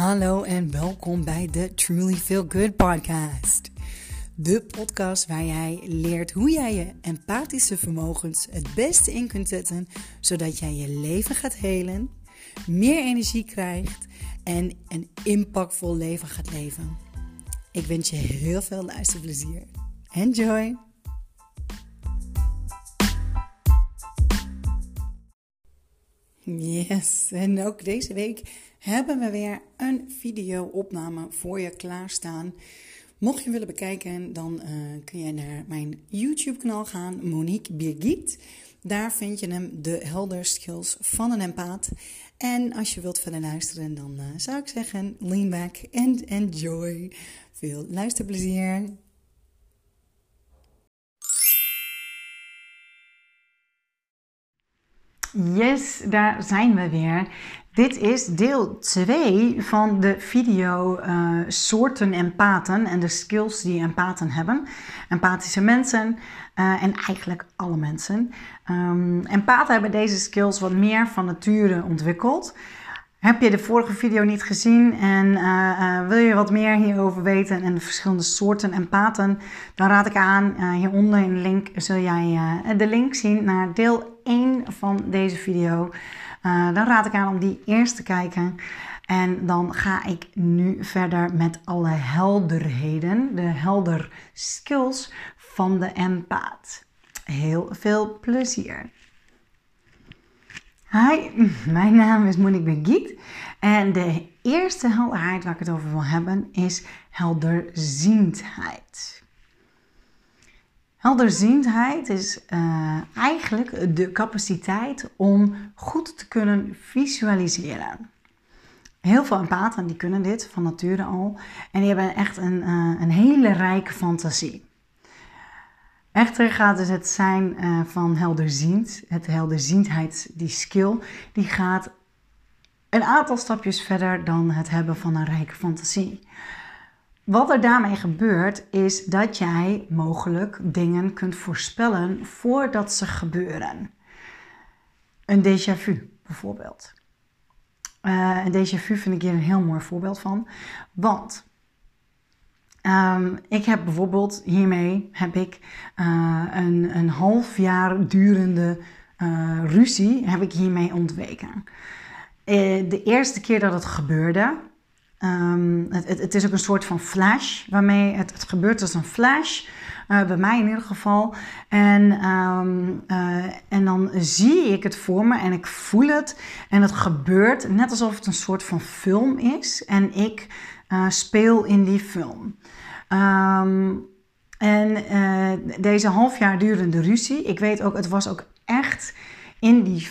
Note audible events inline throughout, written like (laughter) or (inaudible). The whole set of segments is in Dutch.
Hallo en welkom bij de Truly Feel Good podcast. De podcast waar jij leert hoe jij je empathische vermogens het beste in kunt zetten, zodat jij je leven gaat helen, meer energie krijgt en een impactvol leven gaat leven. Ik wens je heel veel luisterplezier. Enjoy! Yes, en ook deze week hebben we weer een video-opname voor je klaarstaan. Mocht je willen bekijken, dan uh, kun je naar mijn YouTube-kanaal gaan, Monique Birgit. Daar vind je hem, de helder skills van een empaat. En als je wilt verder luisteren, dan uh, zou ik zeggen, lean back and enjoy. Veel luisterplezier. Yes, daar zijn we weer. Dit is deel 2 van de video uh, soorten empathen en de skills die empathen hebben. Empathische mensen uh, en eigenlijk alle mensen. Empathen hebben deze skills wat meer van nature ontwikkeld. Heb je de vorige video niet gezien en uh, wil je wat meer hierover weten en de verschillende soorten empathen, dan raad ik aan, hieronder in de link zul jij de link zien naar deel 1 van deze video. Dan raad ik aan om die eerst te kijken. En dan ga ik nu verder met alle helderheden, de helder skills van de empaat. Heel veel plezier. Hi, (laughs) mijn naam is Monique Begiet en de eerste helderheid waar ik het over wil hebben is helderziendheid. Helderziendheid is uh, eigenlijk de capaciteit om goed te kunnen visualiseren. Heel veel empathen die kunnen dit van nature al en die hebben echt een, uh, een hele rijke fantasie. Echter gaat dus het zijn uh, van helderziend, het helderziendheid, die skill, die gaat een aantal stapjes verder dan het hebben van een rijke fantasie. Wat er daarmee gebeurt, is dat jij mogelijk dingen kunt voorspellen voordat ze gebeuren. Een déjà vu bijvoorbeeld. Uh, een déjà vu vind ik hier een heel mooi voorbeeld van. Want um, ik heb bijvoorbeeld hiermee heb ik, uh, een, een half jaar durende uh, ruzie heb ik hiermee ontweken. de eerste keer dat het gebeurde, Um, het, is ook een soort van flash waarmee het, het gebeurt als een flash. Uh, bij mij in ieder geval. En, um, uh, en dan zie ik het voor me en ik voel het. En het gebeurt net alsof het een soort van film is. En ik uh, speel in die film. Um, en deze half jaar durende ruzie, ik weet ook, het was ook echt in die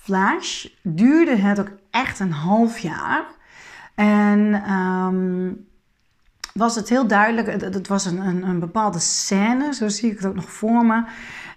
flash, duurde het ook echt een half jaar. En um, was het heel duidelijk, het, was een, een, een, bepaalde scène, zo zie ik het ook nog voor me.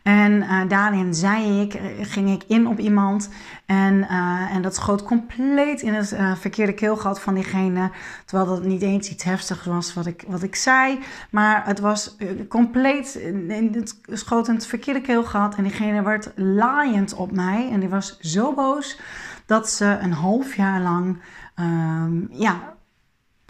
En uh, daarin zei ik, ging ik in op iemand en, uh, en dat schoot compleet in het uh, verkeerde keelgat van diegene. Terwijl dat niet eens iets heftigs was wat ik, wat ik zei, maar het was compleet, in, het schoot in het verkeerde keelgat en diegene werd laaiend op mij en die was zo boos dat ze een half jaar lang um, ja,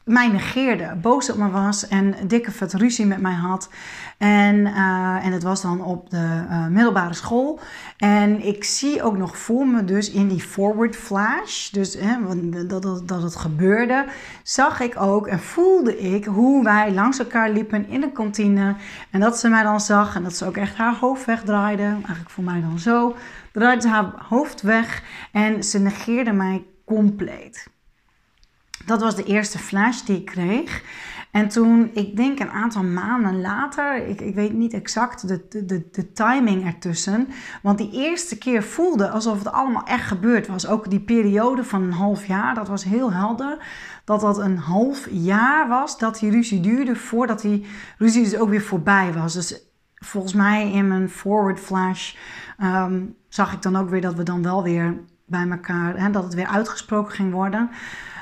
mij negeerde, boos op me was en dikke vet ruzie met mij had. En, uh, en het was dan op de uh, middelbare school. En ik zie ook nog voor me dus in die forward flash, dus hè, dat, dat, dat het gebeurde, zag ik ook en voelde ik hoe wij langs elkaar liepen in de kantine. En dat ze mij dan zag en dat ze ook echt haar hoofd wegdraaide. Eigenlijk voor mij dan zo. Draaide ze haar hoofd weg en ze negeerde mij compleet. Dat was de eerste flash die ik kreeg. En toen, ik denk een aantal maanden later, ik, ik weet niet exact de, de, de timing ertussen. Want die eerste keer voelde alsof het allemaal echt gebeurd was. Ook die periode van een half jaar, dat was heel helder. Dat dat een half jaar was dat die ruzie duurde voordat die ruzie dus ook weer voorbij was. Dus volgens mij in mijn forward flash ehm, zag ik dan ook weer dat we dan wel weer bij elkaar, hè, dat het weer uitgesproken ging worden.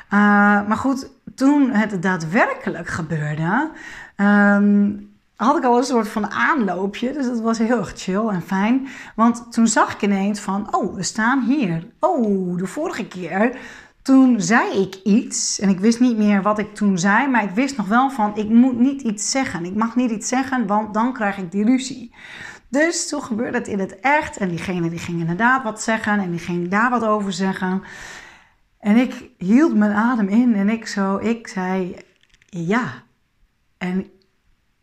Uh, maar goed, toen het daadwerkelijk gebeurde, um, had ik al een soort van aanloopje. Dus dat was heel erg chill en fijn. Want toen zag ik ineens van, oh, we staan hier. Oh, de vorige keer, toen zei ik iets en ik wist niet meer wat ik toen zei, maar ik wist nog wel van ik moet niet iets zeggen. Ik mag niet iets zeggen, want dan krijg ik die ruzie. Dus toen gebeurde het in het echt en diegene die ging inderdaad wat zeggen en die ging daar wat over zeggen. En ik hield mijn adem in en ik zo, ik zei ja. En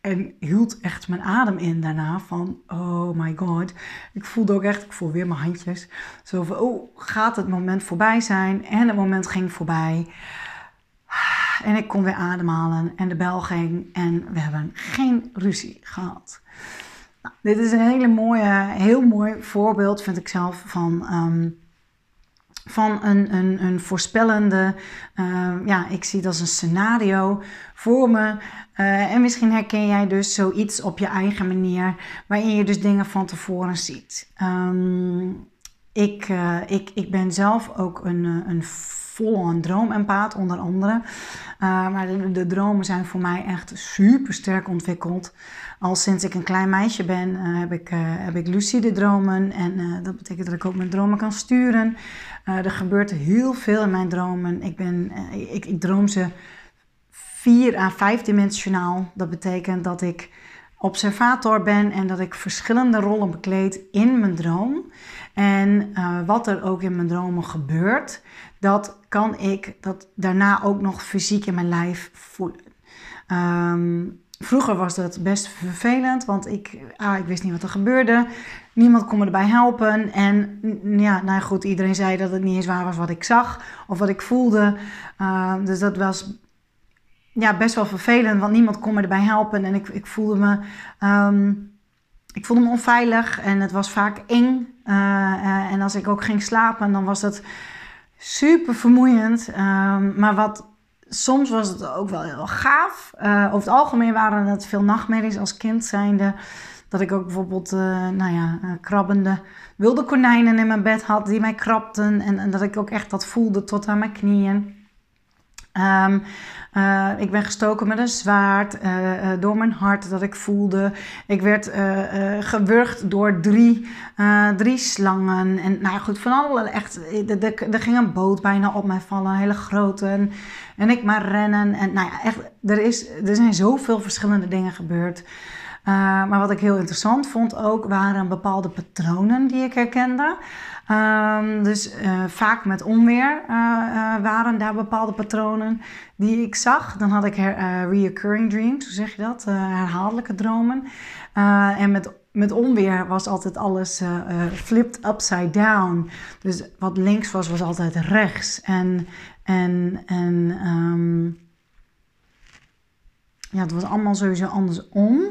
en hield echt mijn adem in daarna van, oh my god. Ik voelde ook echt, ik voel weer mijn handjes. Zo van, oh, gaat het moment voorbij zijn? En het moment ging voorbij. En ik kon weer ademhalen en de bel ging en we hebben geen ruzie gehad. Nou, dit is een hele mooie, heel mooi voorbeeld, vind ik zelf, van... Ehm, van een, een, een voorspellende, uh, ja, ik zie het als een scenario voor me. Uh, en misschien herken jij dus zoiets op je eigen manier, waarin je dus dingen van tevoren ziet. Um, ik, uh, ik, ik ben zelf ook een, een volle droomempaat, onder andere. Maar de, dromen zijn voor mij echt super sterk ontwikkeld. Al sinds ik een klein meisje ben, heb, ik, heb ik lucide dromen. En dat betekent dat ik ook mijn dromen kan sturen. Er gebeurt heel veel in mijn dromen. Ik, ben, ik, ik droom ze vier à vijfdimensionaal. Dat betekent dat ik observator ben en dat ik verschillende rollen bekleed in mijn droom. En uh, wat er ook in mijn dromen gebeurt, dat kan ik dat daarna ook nog fysiek in mijn lijf voelen. Um, vroeger was dat best vervelend, want ik, ah, ik wist niet wat er gebeurde. Niemand kon me erbij helpen. En ja, nou goed, iedereen zei dat het niet eens waar was wat ik zag of wat ik voelde. Uh, dus dat was ja, best wel vervelend, want niemand kon me erbij helpen. En ik, ik voelde me. Um, ik voelde me onveilig en het was vaak eng. Uh, uh, en als ik ook ging slapen, dan was het super vermoeiend. Um, maar wat, soms was het ook wel heel gaaf. Uh, over het algemeen waren het veel nachtmerries als kind zijnde. Dat ik ook bijvoorbeeld, nou ja, krabbende wilde konijnen in mijn bed had die mij krabden. En, en dat ik ook echt dat voelde tot aan mijn knieën. Um, uh, ik ben gestoken met een zwaard uh, uh, door mijn hart dat ik voelde. Ik werd gewurgd door drie, drie slangen. En nou goed, van alle echt. Er ging een boot bijna op mij vallen, een hele grote. En, en ik maar rennen. En nou ja, echt, er, is, er zijn zoveel verschillende dingen gebeurd. maar wat ik heel interessant vond ook, waren bepaalde patronen die ik herkende. Um, dus uh, vaak met onweer uh, uh, waren daar bepaalde patronen die ik zag. Dan had ik her, reoccurring dreams, hoe zeg je dat? herhaaldelijke dromen. en met, met onweer was altijd alles flipped upside down. Dus wat links was, was altijd rechts. En, en, en um, ja, het was allemaal sowieso andersom.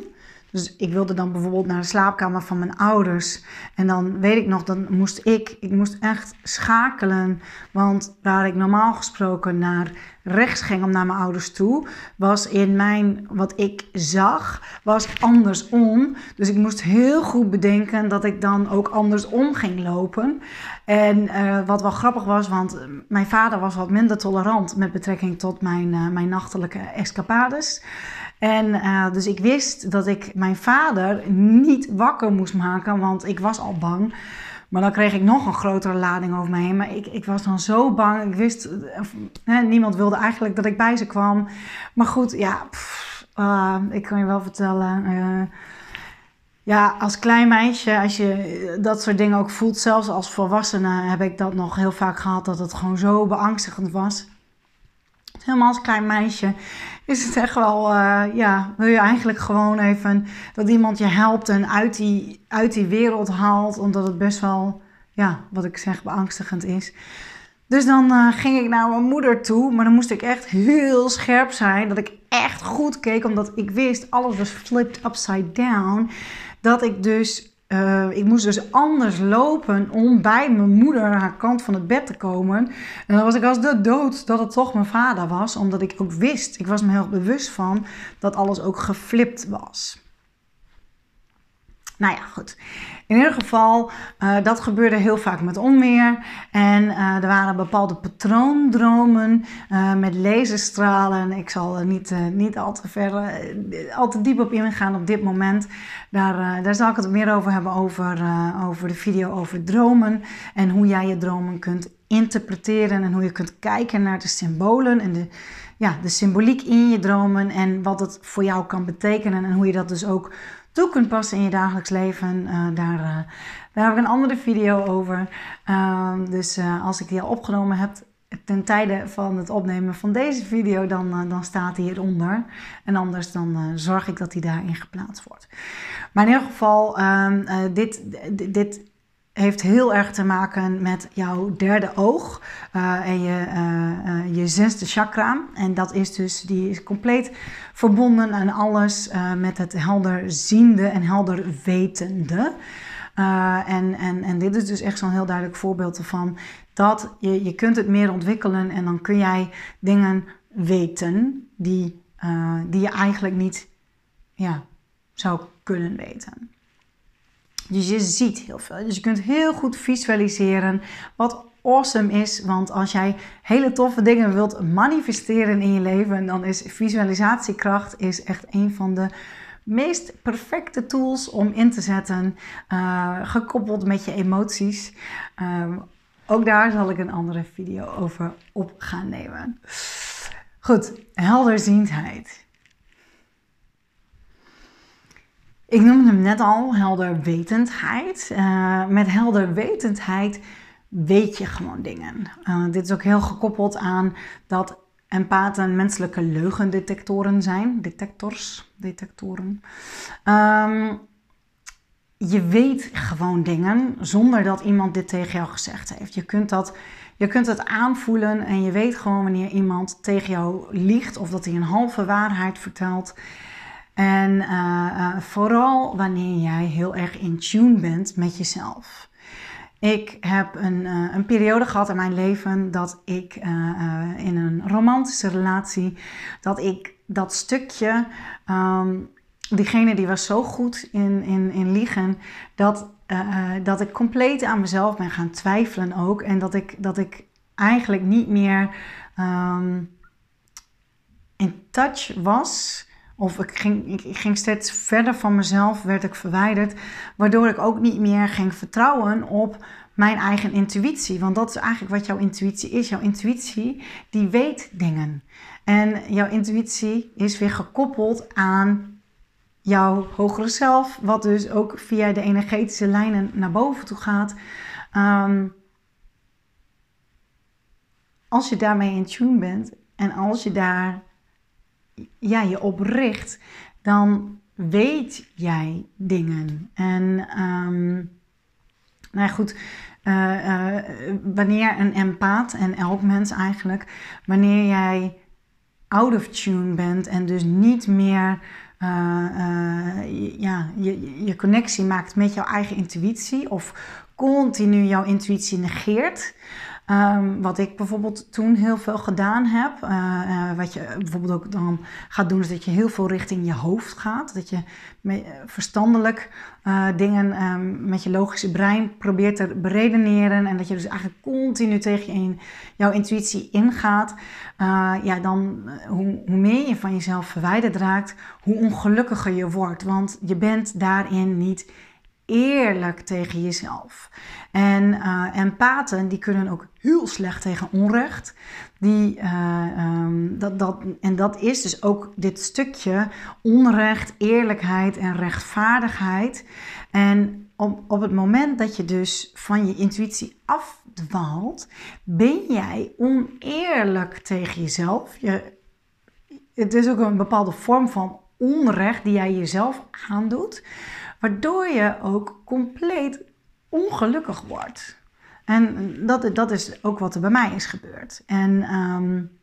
Dus ik wilde dan bijvoorbeeld naar de slaapkamer van mijn ouders. En dan weet ik nog, dan moest ik, ik moest echt schakelen. Want waar ik normaal gesproken naar rechts ging om naar mijn ouders toe, was in mijn, wat ik zag, was andersom. Dus ik moest heel goed bedenken dat ik dan ook andersom ging lopen. En uh, wat wel grappig was, want mijn vader was wat minder tolerant met betrekking tot mijn, uh, mijn nachtelijke escapades. En uh, dus ik wist dat ik mijn vader niet wakker moest maken, want ik was al bang. Maar dan kreeg ik nog een grotere lading over me heen. Maar ik, ik was dan zo bang. Ik wist, niemand wilde eigenlijk dat ik bij ze kwam. Maar goed, ja, pff, uh, ik kan je wel vertellen. ja, als klein meisje, als je dat soort dingen ook voelt, zelfs als volwassene, heb ik dat nog heel vaak gehad. Dat het gewoon zo beangstigend was. Helemaal als klein meisje is het echt wel, uh, ja, wil je eigenlijk gewoon even dat iemand je helpt en uit die, uit die wereld haalt, omdat het best wel, ja, wat ik zeg, beangstigend is. Dus dan uh, ging ik naar mijn moeder toe, maar dan moest ik echt heel scherp zijn, dat ik echt goed keek, omdat ik wist, alles was flipped upside down, dat ik dus uh, ik moest dus anders lopen om bij mijn moeder aan haar kant van het bed te komen. En dan was ik als de dood dat het toch mijn vader was, omdat ik ook wist, ik was me heel bewust van dat alles ook geflipt was. Nou ja, goed. In ieder geval, uh, dat gebeurde heel vaak met onweer. En uh, er waren bepaalde patroondromen uh, met laserstralen. Ik zal er niet, niet al te ver, al te diep op ingaan op dit moment. Daar, daar zal ik het meer over hebben, over, over de video over dromen. En hoe jij je dromen kunt interpreteren en hoe je kunt kijken naar de symbolen en de, ja, de symboliek in je dromen en wat het voor jou kan betekenen en hoe je dat dus ook toe kunt passen in je dagelijks leven. Uh, daar, uh, daar heb ik een andere video over. Uh, dus als ik die al opgenomen heb ten tijde van het opnemen van deze video, dan, dan staat die hieronder. En anders dan zorg ik dat die daarin geplaatst wordt. Maar in ieder geval, ehm, dit, dit heeft heel erg te maken met jouw derde oog uh, en je, uh, je zesde chakra. En dat is dus, die is compleet verbonden aan alles met het helder ziende en helder wetende. en, en, en dit is dus echt zo'n heel duidelijk voorbeeld ervan. Dat je, je kunt het meer ontwikkelen en dan kun jij dingen weten die, die je eigenlijk niet ja, zou kunnen weten. Dus je ziet heel veel. Dus je kunt heel goed visualiseren. Wat awesome is. Want als jij hele toffe dingen wilt manifesteren in je leven, dan is visualisatiekracht is echt een van de meest perfecte tools om in te zetten. Uh, gekoppeld met je emoties. Um, ook daar zal ik een andere video over op gaan nemen. Goed, helderziendheid. Ik noemde hem net al, helderwetendheid. Uh, met helderwetendheid weet je gewoon dingen. Uh, dit is ook heel gekoppeld aan dat empathen menselijke leugendetectoren zijn. Detectors, detectoren. Um, je weet gewoon dingen zonder dat iemand dit tegen jou gezegd heeft. Je kunt dat... Je kunt het aanvoelen en je weet gewoon wanneer iemand tegen jou liegt of dat hij een halve waarheid vertelt. En uh, vooral wanneer jij heel erg in tune bent met jezelf. Ik heb een, uh, een periode gehad in mijn leven dat ik in een romantische relatie, dat ik dat stukje, um, diegene die was zo goed in, in, in liegen, dat, dat ik compleet aan mezelf ben gaan twijfelen ook. En dat ik, dat ik eigenlijk niet meer um, in touch was of ik ging, ik ging steeds verder van mezelf, werd ik verwijderd. Waardoor ik ook niet meer ging vertrouwen op mijn eigen intuïtie. Want dat is eigenlijk wat jouw intuïtie is. Jouw intuïtie, die weet dingen. En jouw intuïtie is weer gekoppeld aan jouw hogere zelf. Wat dus ook via de energetische lijnen naar boven toe gaat. Um, als je daarmee in tune bent en als je daar ja, je opricht, dan weet jij dingen. En um, nou goed, uh, uh, wanneer een empaat, en elk mens eigenlijk, wanneer jij out of tune bent en dus niet meer uh, ja, je, je connectie maakt met jouw eigen intuïtie of continu jouw intuïtie negeert, Um, wat ik bijvoorbeeld toen heel veel gedaan heb, uh, uh, wat je bijvoorbeeld ook dan gaat doen, is dat je heel veel richting je hoofd gaat. Dat je me, verstandelijk dingen um, met je logische brein probeert te beredeneren. En dat je dus eigenlijk continu tegen je, jouw intuïtie ingaat. ja, dan hoe, hoe meer je van jezelf verwijderd raakt, hoe ongelukkiger je wordt. Want je bent daarin niet eerlijk tegen jezelf. En uh, empathen die kunnen ook heel slecht tegen onrecht. Die, uh, um, dat, dat, en dat is dus ook dit stukje onrecht, eerlijkheid en rechtvaardigheid. En op, op het moment dat je dus van je intuïtie afdwaalt, ben jij oneerlijk tegen jezelf. Je, het is ook een bepaalde vorm van onrecht die jij jezelf aandoet, waardoor je ook compleet ongelukkig wordt. En dat, dat is ook wat er bij mij is gebeurd. En um,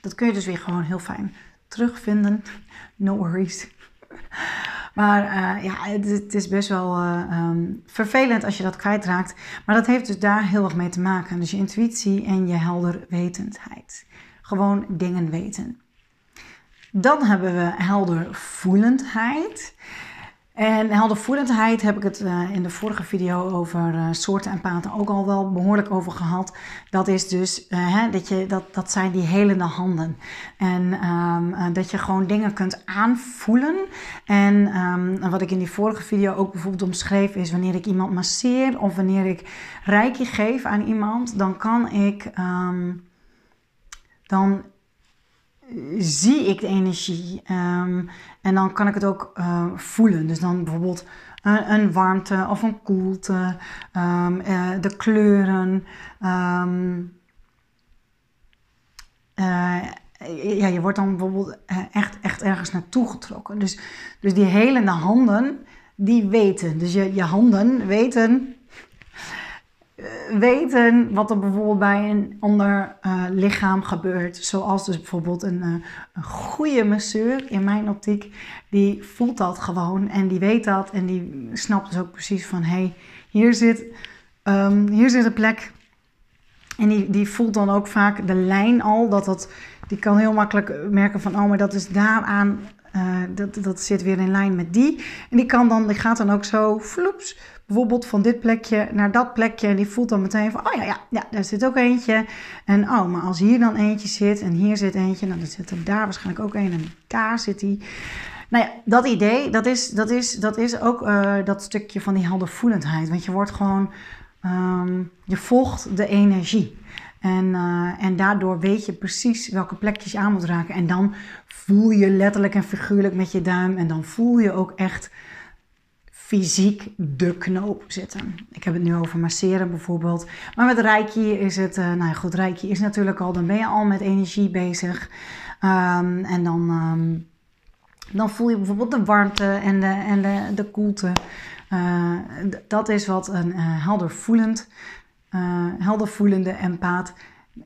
dat kun je dus weer gewoon heel fijn terugvinden. (laughs) No worries. (laughs) Maar uh, ja, het, is best wel uh, um, vervelend als je dat kwijtraakt. Maar dat heeft dus daar heel erg mee te maken. Dus je intuïtie en je helderwetendheid. Gewoon dingen weten. Dan hebben we heldervoelendheid. En heldervoelendheid heb ik het uh, in de vorige video over uh, soorten en paten ook al wel behoorlijk over gehad. Dat is dus uh, hè, dat, je, dat, dat zijn die helende handen. En um, dat je gewoon dingen kunt aanvoelen. En um, wat ik in die vorige video ook bijvoorbeeld omschreef is wanneer ik iemand masseer of wanneer ik reiki geef aan iemand, dan kan ik. Um, dan zie ik de energie. Um, en dan kan ik het ook uh, voelen. Dus dan bijvoorbeeld een, een warmte of een koelte, um, uh, de kleuren. Um, uh, ja, je wordt dan bijvoorbeeld echt, echt ergens naartoe getrokken. Dus, dus die helende handen, die weten. Dus je, je handen weten eh, weten wat er bijvoorbeeld bij een ander uh, lichaam gebeurt. Zoals dus bijvoorbeeld een, uh, een, goede masseur in mijn optiek. Die voelt dat gewoon en die weet dat. En die snapt dus ook precies van hé, hey, hier, zit, um, hier zit een plek. En die, die voelt dan ook vaak de lijn al. Dat dat, die kan heel makkelijk merken van oh, maar dat is daaraan dat, dat zit weer in lijn met die. En die, kan dan, die gaat dan ook zo floeps bijvoorbeeld van dit plekje naar dat plekje. En die voelt dan meteen van, oh ja, ja, ja, daar zit ook eentje. En oh, maar als hier dan eentje zit en hier zit eentje, nou, dan zit er daar waarschijnlijk ook een en daar zit die. Nou ja, dat idee, dat is, dat is, dat is ook uh, dat stukje van die heldervoelendheid. Want je wordt gewoon, um, je volgt de energie. En, uh, en daardoor weet je precies welke plekjes je aan moet raken. En dan voel je letterlijk en figuurlijk met je duim. En dan voel je ook echt fysiek de knoop zitten. Ik heb het nu over masseren bijvoorbeeld. Maar met Reiki is het, uh, nou ja, goed, Reiki is natuurlijk al, dan ben je al met energie bezig. Um, en dan, um, dan voel je bijvoorbeeld de warmte en de, en de, de koelte. Uh, dat is wat een uh, heldervoelend, heldervoelende empaat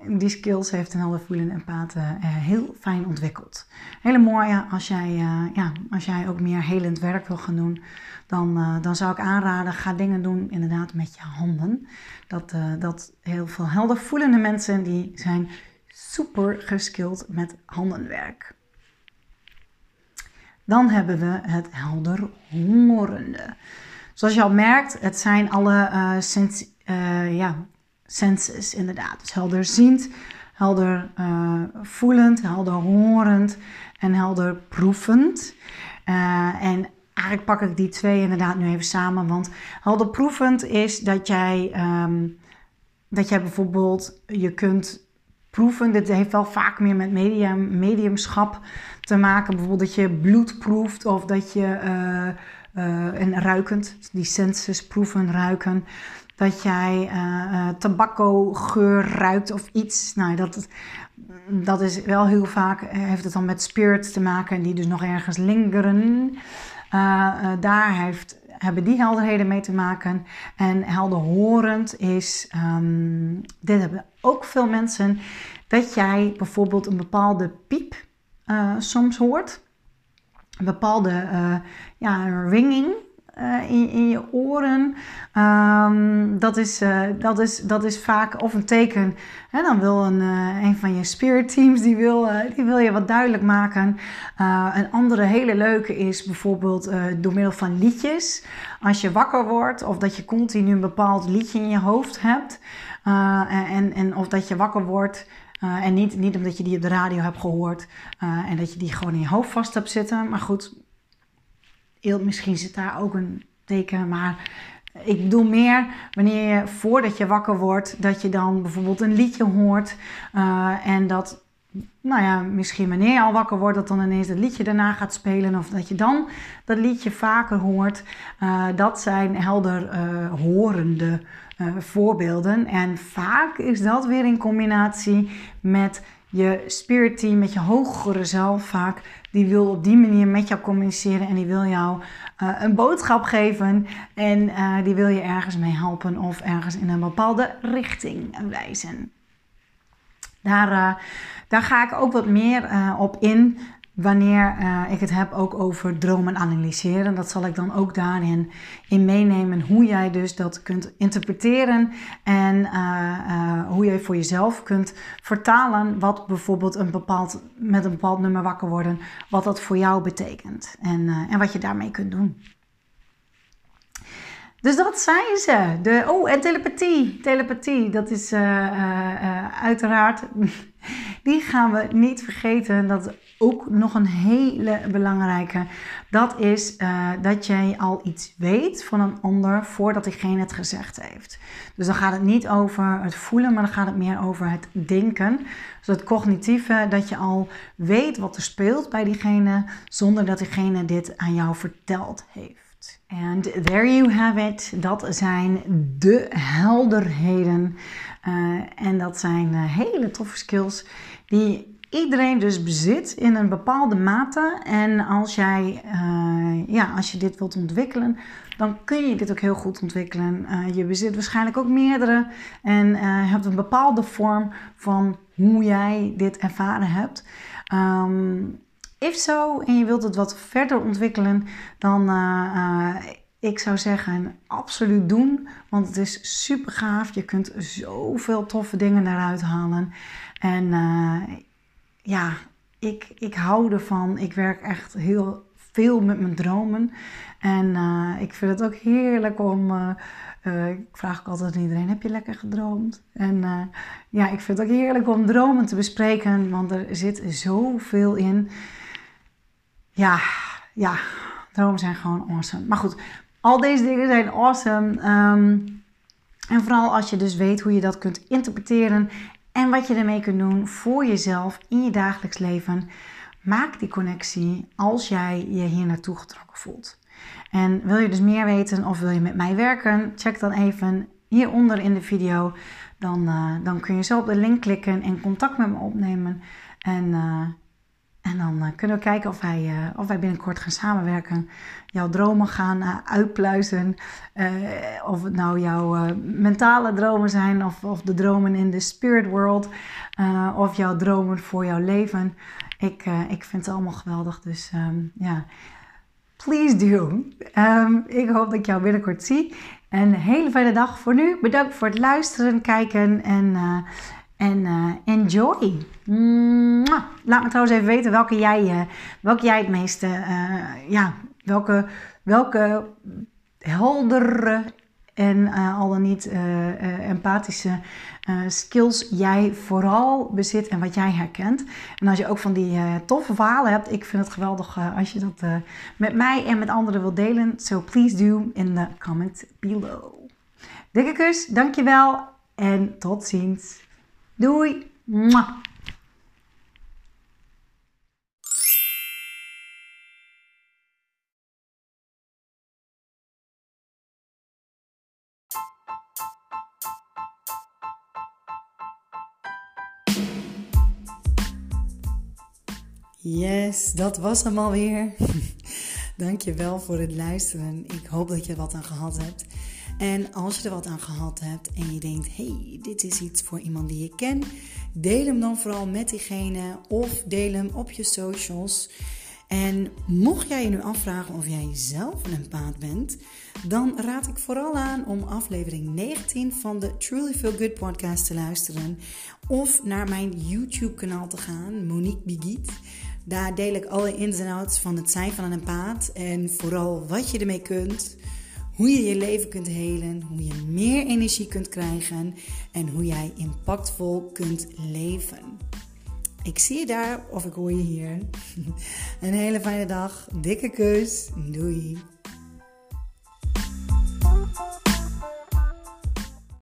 die skills heeft een heldervoelende empaat uh, heel fijn ontwikkeld. Hele mooie als jij, ja, als jij ook meer helend werk wil gaan doen dan, uh, dan zou ik aanraden, ga dingen doen inderdaad met je handen. Dat, uh, dat heel veel heldervoelende mensen, die zijn super geskild met handenwerk. Dan hebben we het helderhorende. Zoals je al merkt, het zijn alle uh, ja, senses inderdaad. Dus helderziend, helder voelend, helder horend en helder proevend. en eigenlijk pak ik die twee inderdaad nu even samen. Want helderproevend is dat jij, um, dat jij bijvoorbeeld, je kunt proeven. Dit heeft wel vaak meer met medium, mediumschap te maken. Bijvoorbeeld dat je bloed proeft of dat je, uh, en ruikend, die senses proeven, ruiken. Dat jij uh, tabacco geur ruikt of iets. Nou, dat, dat is wel heel vaak, heeft het dan met spirits te maken. En die dus nog ergens lingeren. Uh, daar heeft, hebben die helderheden mee te maken. En helderhorend is, um, dit hebben ook veel mensen, dat jij bijvoorbeeld een bepaalde piep uh, soms hoort. Een bepaalde uh, ja, ringing uh, in, je oren. Um, dat, is, uh, dat, is, dat is vaak of een teken. Hè, dan wil een, uh, een van je spirit teams, die wil, die wil je wat duidelijk maken. een andere hele leuke is bijvoorbeeld door middel van liedjes. Als je wakker wordt of dat je continu een bepaald liedje in je hoofd hebt. en, en of dat je wakker wordt... en niet, niet omdat je die op de radio hebt gehoord en dat je die gewoon in je hoofd vast hebt zitten. Maar goed, misschien zit daar ook een teken, maar ik bedoel meer wanneer je voordat je wakker wordt, dat je dan bijvoorbeeld een liedje hoort uh, en dat, nou ja, misschien wanneer je al wakker wordt, dat dan ineens het liedje daarna gaat spelen of dat je dan dat liedje vaker hoort. Uh, dat zijn helder uh, horende voorbeelden en vaak is dat weer in combinatie met je spirit team, met je hogere zelf vaak, die wil op die manier met jou communiceren en die wil jou uh, een boodschap geven en uh, die wil je ergens mee helpen of ergens in een bepaalde richting wijzen. Daar, uh, daar ga ik ook wat meer op in wanneer uh, ik het heb ook over dromen analyseren. Dat zal ik dan ook daarin in meenemen. Hoe jij dus dat kunt interpreteren. En uh, uh, hoe jij voor jezelf kunt vertalen. Wat bijvoorbeeld een bepaald, met een bepaald nummer wakker worden. Wat dat voor jou betekent. En, en wat je daarmee kunt doen. Dus dat zijn ze. De, oh, en telepathie. Telepathie, dat is uiteraard. (laughs) Die gaan we niet vergeten. Dat ook nog een hele belangrijke. Dat is dat jij al iets weet van een ander voordat diegene het gezegd heeft. Dus dan gaat het niet over het voelen, maar dan gaat het meer over het denken. Dus het cognitieve, dat je al weet wat er speelt bij diegene zonder dat diegene dit aan jou verteld heeft. En there you have it. Dat zijn de helderheden. Uh, en dat zijn uh, hele toffe skills die iedereen dus bezit in een bepaalde mate. En als jij, uh, ja, als je dit wilt ontwikkelen, dan kun je dit ook heel goed ontwikkelen. je bezit waarschijnlijk ook meerdere en hebt een bepaalde vorm van hoe jij dit ervaren hebt. Um, If zo en je wilt het wat verder ontwikkelen, dan uh, ik zou zeggen absoluut doen. Want het is super gaaf. Je kunt zoveel toffe dingen eruit halen. En uh, ja, ik, ik hou ervan. Ik werk echt heel veel met mijn dromen. En uh, ik vind het ook heerlijk om. Uh, ik vraag ook altijd aan iedereen: heb je lekker gedroomd? En ja, ik vind het ook heerlijk om dromen te bespreken, want er zit zoveel in ja, ja, dromen zijn gewoon awesome. Maar goed, al deze dingen zijn awesome. Um, en vooral als je dus weet hoe je dat kunt interpreteren en wat je ermee kunt doen voor jezelf in je dagelijks leven. Maak die connectie als jij je hier naartoe getrokken voelt. En wil je dus meer weten of wil je met mij werken? Check dan even hieronder in de video. Dan, uh, dan kun je zo op de link klikken en contact met me opnemen. En uh, en dan uh, kunnen we kijken of wij, uh, of wij binnenkort gaan samenwerken. Jouw dromen gaan uh, uitpluizen. of het nou jouw mentale dromen zijn of, of de dromen in de spirit world. of jouw dromen voor jouw leven. Ik, ik vind het allemaal geweldig. Dus um, ja, please do. Um, ik hoop dat ik jou binnenkort zie. En een hele fijne dag voor nu. Bedankt voor het luisteren, kijken en... En uh, enjoy. Laat me trouwens even weten welke jij, uh, welke jij het meeste, uh, ja, welke, welke heldere en al dan niet empathische skills jij vooral bezit en wat jij herkent. En als je ook van die toffe verhalen hebt, ik vind het geweldig als je dat met mij en met anderen wilt delen. So please do in the comment below. Dikke kus, dankjewel en tot ziens. Doei! Yes, dat was hem alweer. (laughs) Dankjewel voor het luisteren. Ik hoop dat je wat aan gehad hebt. En als je er wat aan gehad hebt en je denkt: hey, dit is iets voor iemand die je kent, deel hem dan vooral met diegene of deel hem op je socials. En mocht jij je nu afvragen of jij zelf een empaat bent, dan raad ik vooral aan om aflevering 19 van de Truly Feel Good podcast te luisteren. Of naar mijn YouTube-kanaal te gaan, Monique Bigiet. Daar deel ik alle ins en outs van het zijn van een empaat en vooral wat je ermee kunt hoe je je leven kunt helen, hoe je meer energie kunt krijgen en hoe jij impactvol kunt leven. Ik zie je daar of ik hoor je hier. (laughs) Een hele fijne dag. Dikke kus. Doei.